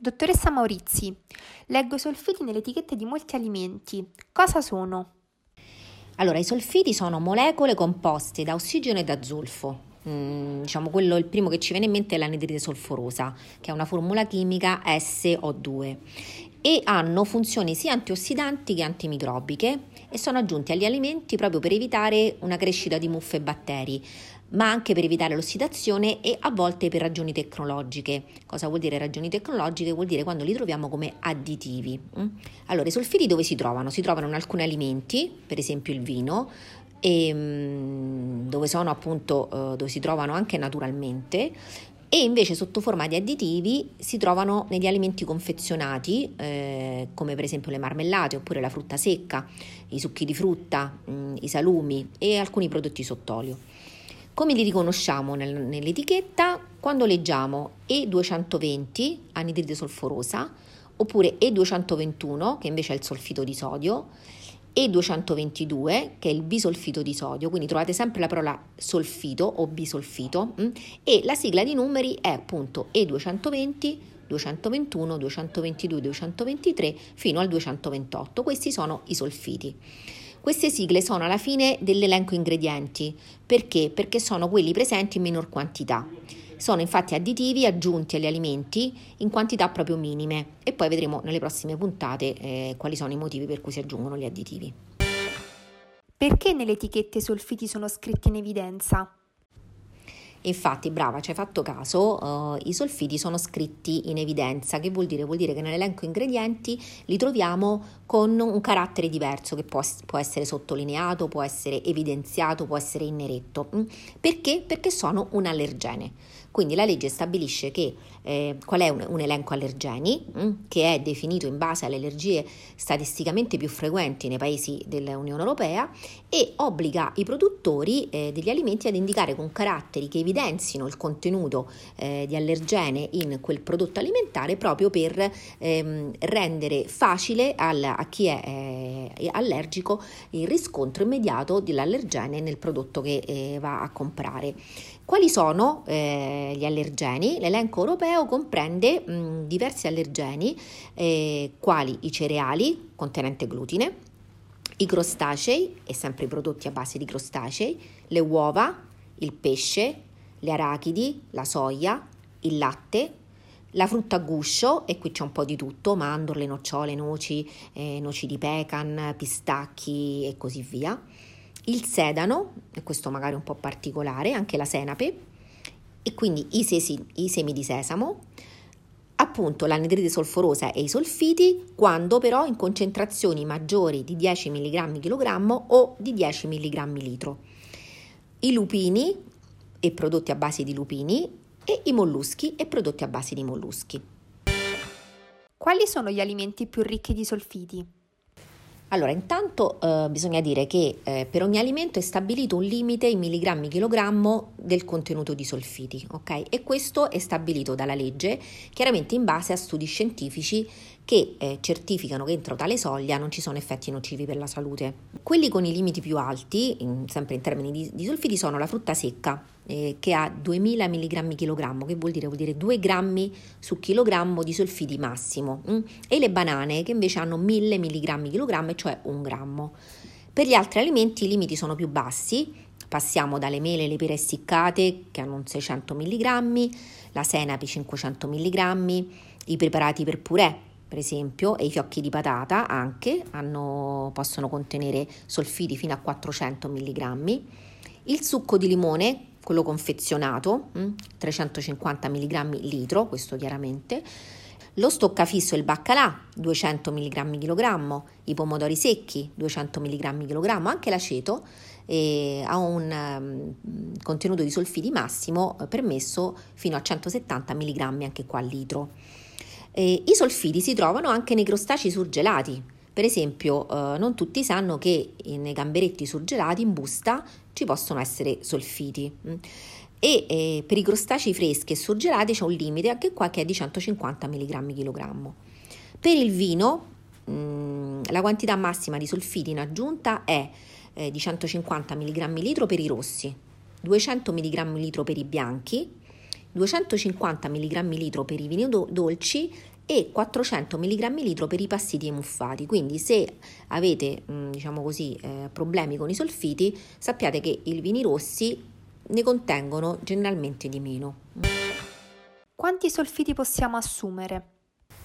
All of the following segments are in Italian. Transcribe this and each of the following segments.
Dottoressa Maurizi, leggo i solfiti nelle etichette di molti alimenti. Cosa sono? Allora, i solfiti sono molecole composte da ossigeno e da zolfo. Mm, diciamo quello il primo che ci viene in mente è l'anidride solforosa, che è una formula chimica SO2 e hanno funzioni sia antiossidanti che antimicrobiche e sono aggiunti agli alimenti proprio per evitare una crescita di muffe e batteri ma anche per evitare l'ossidazione e a volte per ragioni tecnologiche. Cosa vuol dire ragioni tecnologiche? Vuol dire quando li troviamo come additivi. Mm? Allora, i solfiti dove si trovano? Si trovano in alcuni alimenti, per esempio il vino, e, mm, dove sono appunto eh, dove si trovano anche naturalmente e invece sotto forma di additivi si trovano negli alimenti confezionati eh, come per esempio le marmellate oppure la frutta secca, i succhi di frutta, mh, mm, i salumi e alcuni prodotti sott'olio. Come li riconosciamo nel, nell'etichetta? Quando leggiamo E220 anidride solforosa oppure E221 che invece è il solfito di sodio e222 che è il bisolfito di sodio, quindi trovate sempre la parola solfito o bisolfito? Mm? e la sigla di numeri è appunto E220, 221, 222, 223 fino al 228. Questi sono i solfiti. Queste sigle sono alla fine dell'elenco ingredienti. Perché? Perché sono quelli presenti in minor quantità. Sono infatti additivi aggiunti agli alimenti in quantità proprio minime e poi vedremo nelle prossime puntate eh, quali sono i motivi per cui si aggiungono gli additivi. Perché nelle etichette i solfiti sono scritti in evidenza? Infatti, brava, ci hai fatto caso, uh, i solfiti sono scritti in evidenza, che vuol dire? Vuol dire che nell'elenco ingredienti li troviamo con un carattere diverso che può, può essere sottolineato, può essere evidenziato, può essere in neretto. Mm? Perché? Perché sono un allergene. Quindi la legge stabilisce che eh, qual è un, un, elenco allergeni mh, mm, che è definito in base alle allergie statisticamente più frequenti nei paesi dell'Unione Europea e obbliga i produttori eh, degli alimenti ad indicare con caratteri che evidenzino il contenuto eh, di allergene in quel prodotto alimentare proprio per ehm, rendere facile al, a chi è eh, allergico il riscontro immediato dell'allergene nel prodotto che eh, va a comprare. Quali sono eh, gli allergeni? L'elenco europeo comprende mh, diversi allergeni, eh, quali i cereali contenente glutine, i crostacei e sempre i prodotti a base di crostacei, le uova, il pesce, le arachidi, la soia, il latte, la frutta a guscio, e qui c'è un po' di tutto, mandorle, nocciole, noci, eh, noci di pecan, pistacchi e così via il sedano, e questo magari un po' particolare, anche la senape, e quindi i, sesi, i semi di sesamo, appunto l'anidride solforosa e i solfiti, quando però in concentrazioni maggiori di 10 mg kg o di 10 mg litro. I lupini e prodotti a base di lupini e i molluschi e prodotti a base di molluschi. Quali sono gli alimenti più ricchi di solfiti? Allora, intanto eh, bisogna dire che eh, per ogni alimento è stabilito un limite in milligrammi chilogrammo del contenuto di solfiti, ok? E questo è stabilito dalla legge, chiaramente in base a studi scientifici che eh, certificano che entro tale soglia non ci sono effetti nocivi per la salute. Quelli con i limiti più alti, in, sempre in termini di, di, solfiti, sono la frutta secca, eh, che ha 2000 mg chilogrammo, che vuol dire? Vuol dire 2 grammi su chilogrammo di solfiti massimo, mm? e le banane, che invece hanno 1000 mg chilogrammo, cioè 1 grammo. Per gli altri alimenti i limiti sono più bassi, passiamo dalle mele e le pere essiccate, che hanno 600 mg, la senape 500 mg, i preparati per purè per esempio, e i fiocchi di patata anche hanno, possono contenere solfiti fino a 400 mg. Il succo di limone, quello confezionato, 350 mg litro, questo chiaramente. Lo stoccafisso e il baccalà, 200 mg kg, i pomodori secchi, 200 mg kg, anche l'aceto eh, ha un um, contenuto di solfiti massimo eh, permesso fino a 170 mg anche qua al litro. Eh, I solfiti si trovano anche nei crostacei surgelati. Per esempio, eh, non tutti sanno che nei gamberetti surgelati in busta ci possono essere solfiti. Mm. E eh, per i crostacei freschi e surgelati c'è un limite anche qua che è di 150 mg kg. Per il vino, mh, mm, la quantità massima di solfiti in aggiunta è eh, di 150 mg litro per i rossi, 200 mg litro per i bianchi 250 mg litro per i vini do- dolci e 400 mg litro per i passiti e i muffati. Quindi se avete mm, diciamo così, eh, problemi con i solfiti, sappiate che i vini rossi ne contengono generalmente di meno. Quanti solfiti possiamo assumere?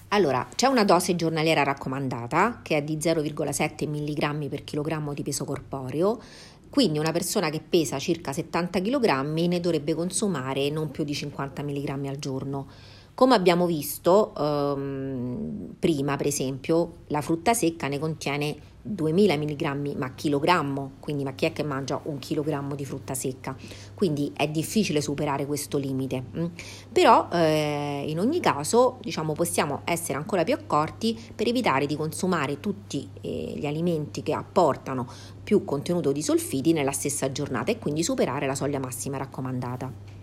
Allora, c'è una dose giornaliera raccomandata che è di 0,7 mg per chilogrammo di peso corporeo, quindi una persona che pesa circa 70 kg ne dovrebbe consumare non più di 50 mg al giorno. Come abbiamo visto ehm, prima, per esempio, la frutta secca ne contiene 2000 mg ma chilogrammo, quindi ma chi è che mangia un chilogrammo di frutta secca? Quindi è difficile superare questo limite. Mm? Però eh, in ogni caso, diciamo, possiamo essere ancora più accorti per evitare di consumare tutti eh, gli alimenti che apportano più contenuto di solfiti nella stessa giornata e quindi superare la soglia massima raccomandata.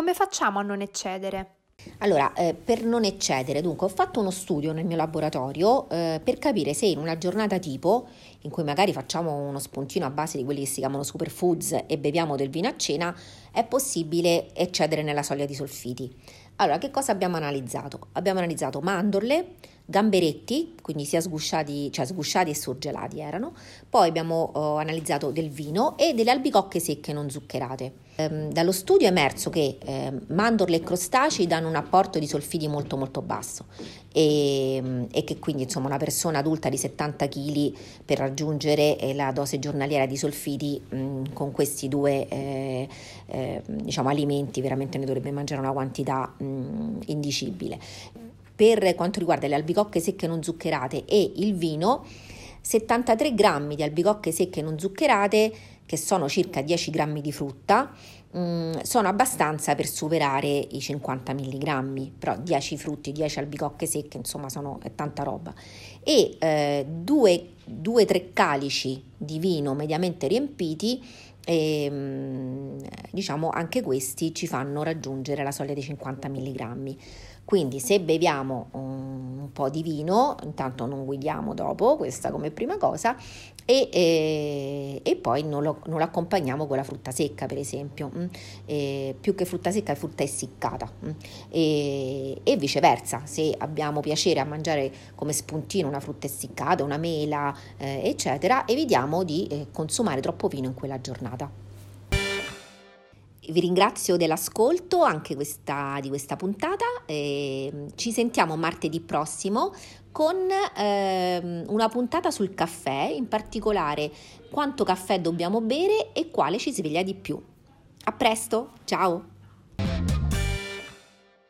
Come facciamo a non eccedere? Allora, eh, per non eccedere, dunque, ho fatto uno studio nel mio laboratorio eh, per capire se in una giornata tipo, in cui magari facciamo uno spuntino a base di quelli che si chiamano superfoods e beviamo del vino a cena, è possibile eccedere nella soglia di solfiti. Allora, che cosa abbiamo analizzato? Abbiamo analizzato mandorle, gamberetti, quindi sia sgusciati, cioè sgusciati e surgelati erano, poi abbiamo oh, analizzato del vino e delle albicocche secche non zuccherate. Ehm, dallo studio è emerso che eh, mandorle e crostacei danno un apporto di solfidi molto molto basso e, e, che quindi insomma una persona adulta di 70 kg per raggiungere eh, la dose giornaliera di solfidi mh, con questi due eh, eh, diciamo, alimenti veramente ne dovrebbe mangiare una quantità mh, indicibile. Per quanto riguarda le albicocche secche non zuccherate e il vino, 73 grammi di albicocche secche non zuccherate che sono circa 10 grammi di frutta, mm, sono abbastanza per superare i 50 mg, però 10 frutti, 10 albicocche secche, insomma, sono, è tanta roba. E 2-3 eh, calici di vino mediamente riempiti e ehm, diciamo anche questi ci fanno raggiungere la soglia dei 50 mg. Quindi se beviamo un po' di vino, intanto non guidiamo dopo, questa come prima cosa, e, e, e poi non lo, non lo, accompagniamo con la frutta secca, per esempio, mm? e, più che frutta secca, frutta essiccata. Mm? E, e, viceversa, se abbiamo piacere a mangiare come spuntino una frutta essiccata, una mela, eh, eccetera, evitiamo di eh, consumare troppo vino in quella giornata vi ringrazio dell'ascolto anche questa, di questa puntata. Eh, ci sentiamo martedì prossimo con eh, una puntata sul caffè, in particolare quanto caffè dobbiamo bere e quale ci sveglia di più. A presto, ciao!